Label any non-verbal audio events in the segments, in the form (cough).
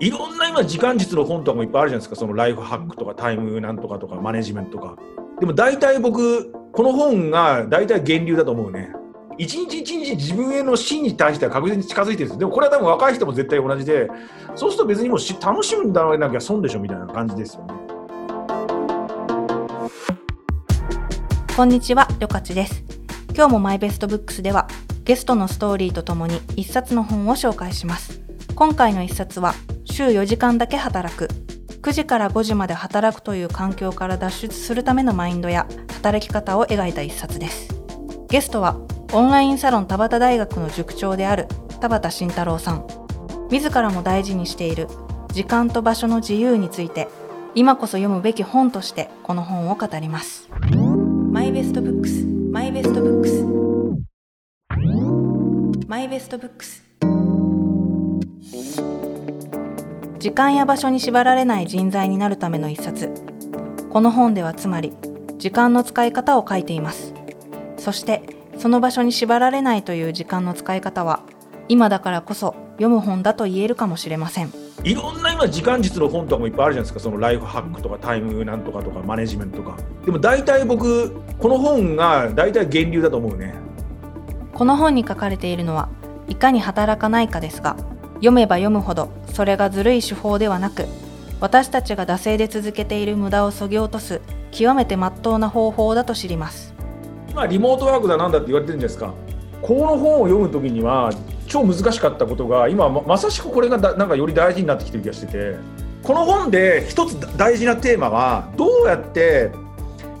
いろんな今時間術の本とかもいっぱいあるじゃないですか。そのライフハックとかタイムなんとかとかマネジメントとか。でも大体僕この本が大体源流だと思うね。一日一日自分への真に対しては確実に近づいてるんですでもこれは多分若い人も絶対同じで。そうすると別にもうし楽しむんだろうなきゃ損でしょみたいな感じですよね。こんにちは、りょかちです。今日もマイベストブックスではゲストのストーリーとともに一冊の本を紹介します。今回の一冊は週4時間だけ働く。9時から5時まで働くという環境から脱出するためのマインドや働き方を描いた一冊です。ゲストはオンラインサロン田端大学の塾長である田畑慎太郎さん。自らも大事にしている時間と場所の自由について今こそ読むべき本としてこの本を語ります。My Best Books My Best Books My Best Books。時間や場所に縛られない人材になるための一冊。この本ではつまり時間の使い方を書いています。そしてその場所に縛られないという時間の使い方は今だからこそ読む本だと言えるかもしれません。いろんな今時間術の本とかもいっぱいあるじゃないですか。そのライフハックとかタイムなんとかとかマネジメントとか。でも大体僕この本が大体源流だと思うね。この本に書かれているのはいかに働かないかですが読めば読むほどそれがずるい手法ではなく私たちが惰性で続けている無駄をそぎ落とす極めて真っ当な方法だと知ります。今リモートワークだなんだって言われてるんですか。この本を読む時には超難しかったことが今ままさしくこれがだなんかより大事になってきてる気がしてて。この本で一つ大事なテーマはどうやって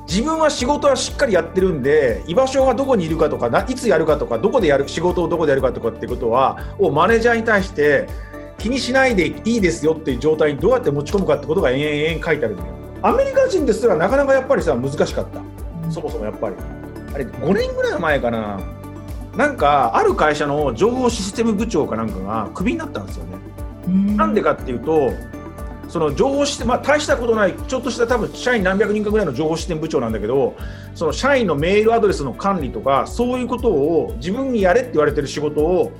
自分は仕事はしっかりやってるんで居場所がどこにいるかとかないつやるかとかどこでやる仕事をどこでやるかとかってことはをマネージャーに対して気にしないでいいですよっていう状態にどうやって持ち込むかってことが延々書いてあるんだよ。アメリカ人ですらなかなかやっぱりさ難しかった。そもそもやっぱり。あれ5年ぐらい前かな。なんかある会社の情報システム部長かなんかがクビになったんですよね。なんでかっていうとその情報システム、まあ、大したことない、ちょっとした多分社員何百人かぐらいの情報システム部長なんだけど、その社員のメールアドレスの管理とか、そういうことを自分にやれって言われてる仕事を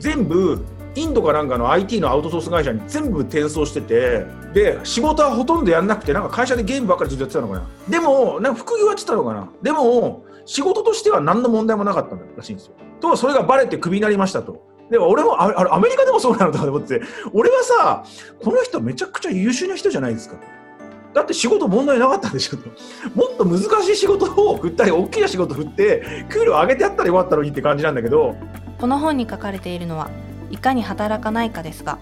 全部、インドかなんかの IT のアウトソース会社に全部転送してて、で、仕事はほとんどやんなくて、なんか会社でゲームばっかりずっとやってたのかな。でも、なんか副業やってたのかな。でも、仕事としては何の問題もなかったらしいんですよ。と、それがバレてクビになりましたと。でも俺もあれアメリカでもそうなのとか思って俺はさこの人めちゃくちゃ優秀な人じゃないですか。だって仕事問題なかったでしょと。もっと難しい仕事を振ったり大きな仕事を振って給料上げてやったらよかったのにって感じなんだけど。この本に書かれているのはいかに働かないかですが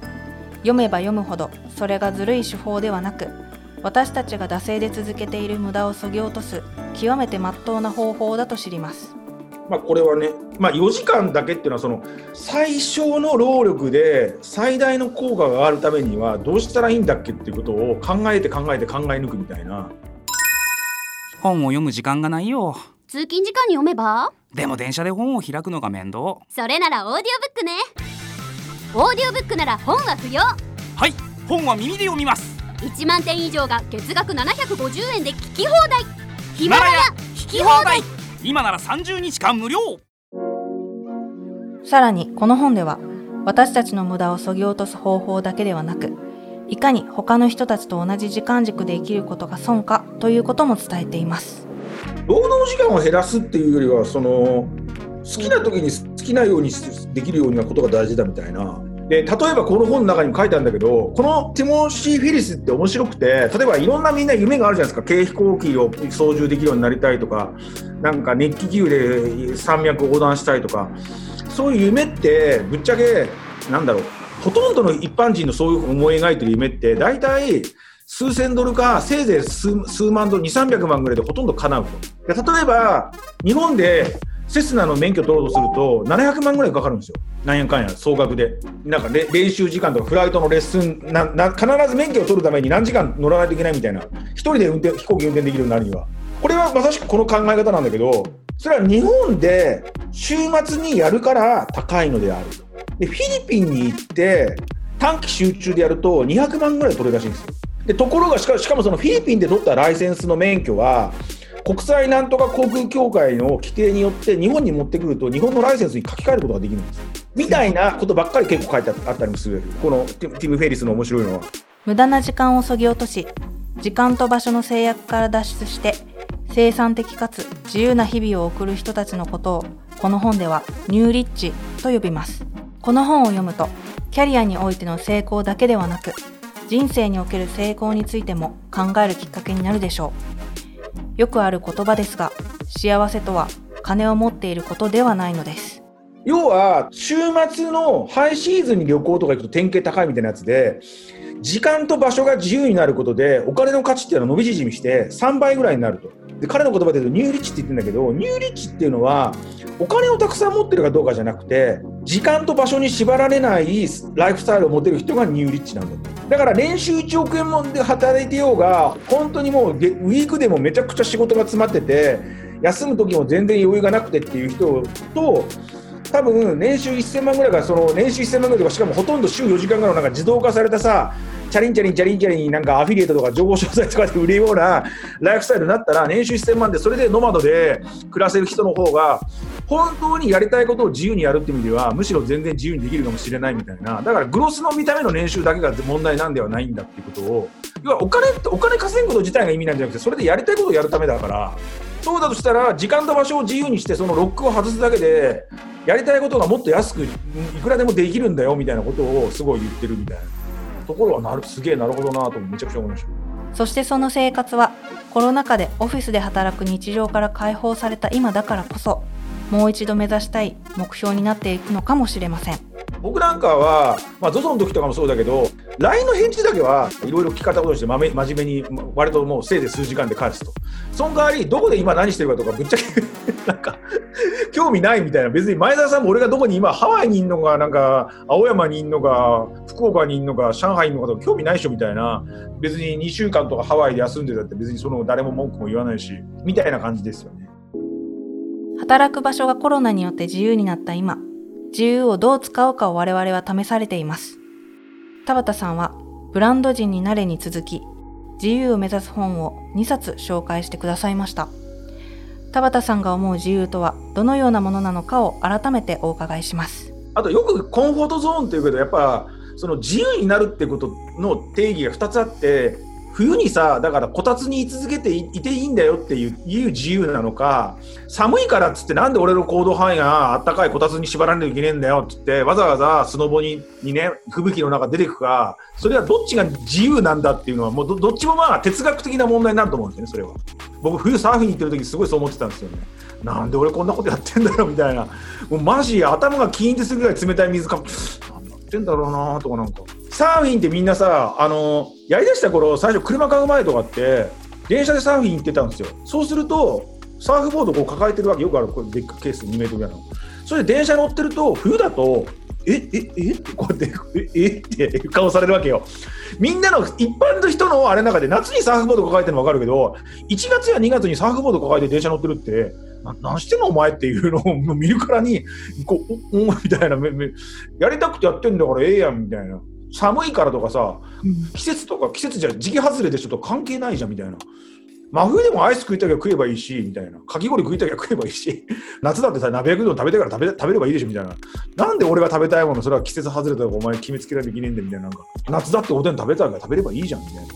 読めば読むほどそれがずるい手法ではなく私たちが惰性で続けている無駄をそぎ落とす極めて真っ当な方法だと知ります。まあ、これはね、まあ、4時間だけっていうのはその最小の労力で最大の効果が上がるためにはどうしたらいいんだっけっていうことを考えて考えて考え抜くみたいな。本を読む時間がないよ通勤時間に読めば？でも電車で本を開くのが面倒。それならオーディオブックね。オーディオブックなら本は不要。はい本は耳で読みます。1万点以上が月額750円で聞き放題。ヒマラヤ聞き放題今なら30日間無料。さらにこの本では私たちの無駄をそぎ落とす方法だけではなくいかに他の人たちと同じ時間軸で生きることが損かということも伝えています。労働時間を減らすっていうよりはその好きな時に好きなようにできるようなことが大事だみたいなで例えばこの本の中にも書いてあるんだけどこのティモシー・フィリスって面白くて例えばいろんなみんな夢があるじゃないですか。軽飛行機を操縦できるようになりたいとかなんか熱気球で山脈を横断したいとか。そういう夢ってぶっちゃけなんだろう。ほとんどの一般人のそういう思い描いてる夢って大体数千ドルかせいぜい数万ドル2300万ぐらいでほとんど叶うと。例えば日本でセスナの免許取ろうとすると700万ぐらいかかるんですよ。なんやかんや総額で。なんか練習時間とかフライトのレッスンなな必ず免許を取るために何時間乗らないといけないみたいな。一人で運転飛行機運転できるようになるには。これはまさしくこの考え方なんだけどそれは日本で週末にやるから高いのである。でフィリピンに行って短期集中でやると200万ぐらい取れるらしいんですよ。でところがしかしかもそのフィリピンで取ったライセンスの免許は国際なんとか航空協会の規定によって日本に持ってくると日本のライセンスに書き換えることができるんです。みたいなことばっかり結構書いてあったりもする。このティム・フェリスの面白いのは。無駄な時間をそぎ落とし時間と場所の制約から脱出して生産的かつ自由な日々を送る人たちのことをこの本ではニューリッチと呼びます。この本を読むとキャリアにおいての成功だけではなく人生における成功についても考えるきっかけになるでしょう。よくある言葉ですが幸せとは金を持っていることではないのです。要は週末のハイシーズンに旅行とか行くと典型高いみたいなやつで時間と場所が自由になることでお金の価値っていうのは伸び縮みして3倍ぐらいになると。で彼の言葉で言うとニューリッチって言ってるんだけどニューリッチっていうのはお金をたくさん持ってるかどうかじゃなくて時間と場所に縛られないライフスタイルを持てる人がニューリッチなんだだから年収1億円もで働いてようが本当にもうウィークでもめちゃくちゃ仕事が詰まってて休む時も全然余裕がなくてっていう人と多分年収1000万ぐらいからその年収1000万ぐらいとかしかもほとんど週4時間ぐらいのなんか自動化されたさチャリンチャリンチャリンチャリンなんかアフィリエイトとか情報商材とかで売るようなライフスタイルになったら年収1000万でそれでノマドで暮らせる人の方が本当にやりたいことを自由にやるっていう意味ではむしろ全然自由にできるかもしれないみたいな。だからグロスの見た目の年収だけが問題なんではないんだっていうことを要はお金ってお金稼ぐこと自体が意味なんじゃなくてそれでやりたいことをやるためだからそうだとしたら時間と場所を自由にしてそのロックを外すだけでやりたいことがもっと安くいくらでもできるんだよみたいなことをすごい言ってるみたいなところはなるすげえなるほどなとめちゃくちゃ思いました。そしてその生活はコロナ禍でオフィスで働く日常から解放された今だからこそもう一度目指したい目標になっていくのかもしれません。僕なんかは、まあ、ZOZO の時とかもそうだけど LINE の返事だけはいろいろ聞き方をして真面目に割ともうせいぜい数時間で返すと。その代わりどこで今何してるかとかぶっちゃけ (laughs) なんか興味ないみたいな。別に前澤さんも俺がどこに今ハワイにいんのかなんか青山にいんのか福岡にいんのか上海にいんのかとか興味ないでしょみたいな。別に2週間とかハワイで休んでたって別にその誰も文句も言わないしみたいな感じですよね。働く場所がコロナによって自由になった今自由をどう使うかを我々は試されています。田畑さんはブランド人になれに続き自由を目指す本を2冊紹介してくださいました。田畑さんが思う自由とはどのようなものなのかを改めてお伺いします。あとよくコンフォートゾーンっていうけどやっぱその自由になるってことの定義が2つあって冬にさだからこたつに居続けていていいんだよっていう自由なのか寒いからっつってなんで俺の行動範囲があったかいこたつに縛られなきゃいけねえんだよっつってわざわざスノボににね吹雪の中出てくかそれはどっちが自由なんだっていうのはもうどっちもまあ哲学的な問題になると思うんですよねそれは。僕冬サーフィン行ってる時すごいそう思ってたんですよね。なんで俺こんなことやってんだろうみたいな。もうマジ頭がキーンってするぐらい冷たい水か何やってんだろうなとかなんか。サーフィンってみんなさあのやりだした頃最初車買う前とかって電車でサーフィン行ってたんですよ。そうするとサーフボードこう抱えてるわけよくあるこれでっかケース2メートルぐらいの。それで電車乗ってると冬だとえええってこうやってええって顔されるわけよ。みんなの一般の人のあれの中で夏にサーフボード抱えてるの分かるけど1月や2月にサーフボード抱えて電車乗ってるって何してんのお前っていうのを見るからにこうおおみたいなめめやりたくてやってんだからええやんみたいな。寒いからとかさ季節とか季節じゃ時期外れでちょっと関係ないじゃんみたいな。真冬でもアイス食いたきゃ食えばいいしみたいな。かき氷食いたきゃ食えばいいし。(laughs) 夏だってさ鍋焼きうどん食べたいから食べ食べればいいでしょみたいな。なんで俺が食べたいものそれは季節外れたとかお前決めつけられていけねえんだみたいな。なんか夏だっておでん食べたいから食べればいいじゃんみたいな。ね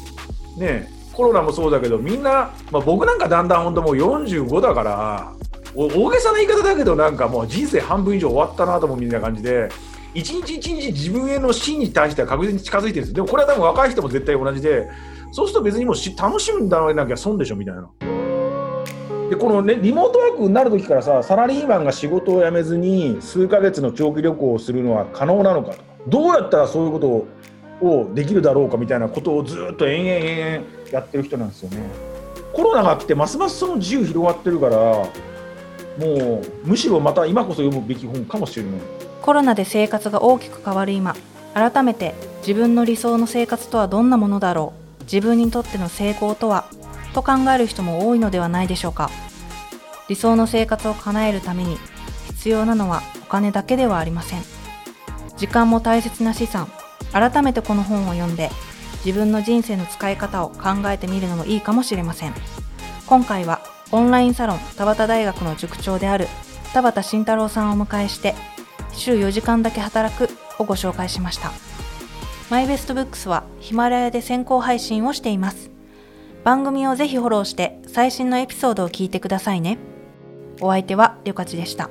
え。コロナもそうだけどみんな、まあ、僕なんかだんだん本当もう45だからお大げさな言い方だけどなんかもう人生半分以上終わったなと思うみたいな感じで一日一日自分への死に対しては確実に近づいてるんですでもこれは多分若い人も絶対同じでそうすると別にもうし楽しむんだなきゃ損でしょみたいな。でこのねリモートワークになる時からさサラリーマンが仕事を辞めずに数ヶ月の長期旅行をするのは可能なのかとかどうやったらそういうことをできるだろうかみたいなことをずっと延々延々やってる人なんですよね。コロナがあってますますその自由広がってるからもうむしろまた今こそ読むべき本かもしれない。コロナで生活が大きく変わる今改めて自分の理想の生活とはどんなものだろう自分にとっての成功とはと考える人も多いのではないでしょうか。理想の生活を叶えるために必要なのはお金だけではありません。時間も大切な資産改めてこの本を読んで自分の人生の使い方を考えてみるのもいいかもしれません。今回はオンラインサロン田端大学の塾長である田畑慎太郎さんをお迎えして週4時間だけ働くをご紹介しました。マイベストブックスはヒマラヤで先行配信をしています。番組をぜひフォローして最新のエピソードを聞いてくださいね。お相手はりょかちでした。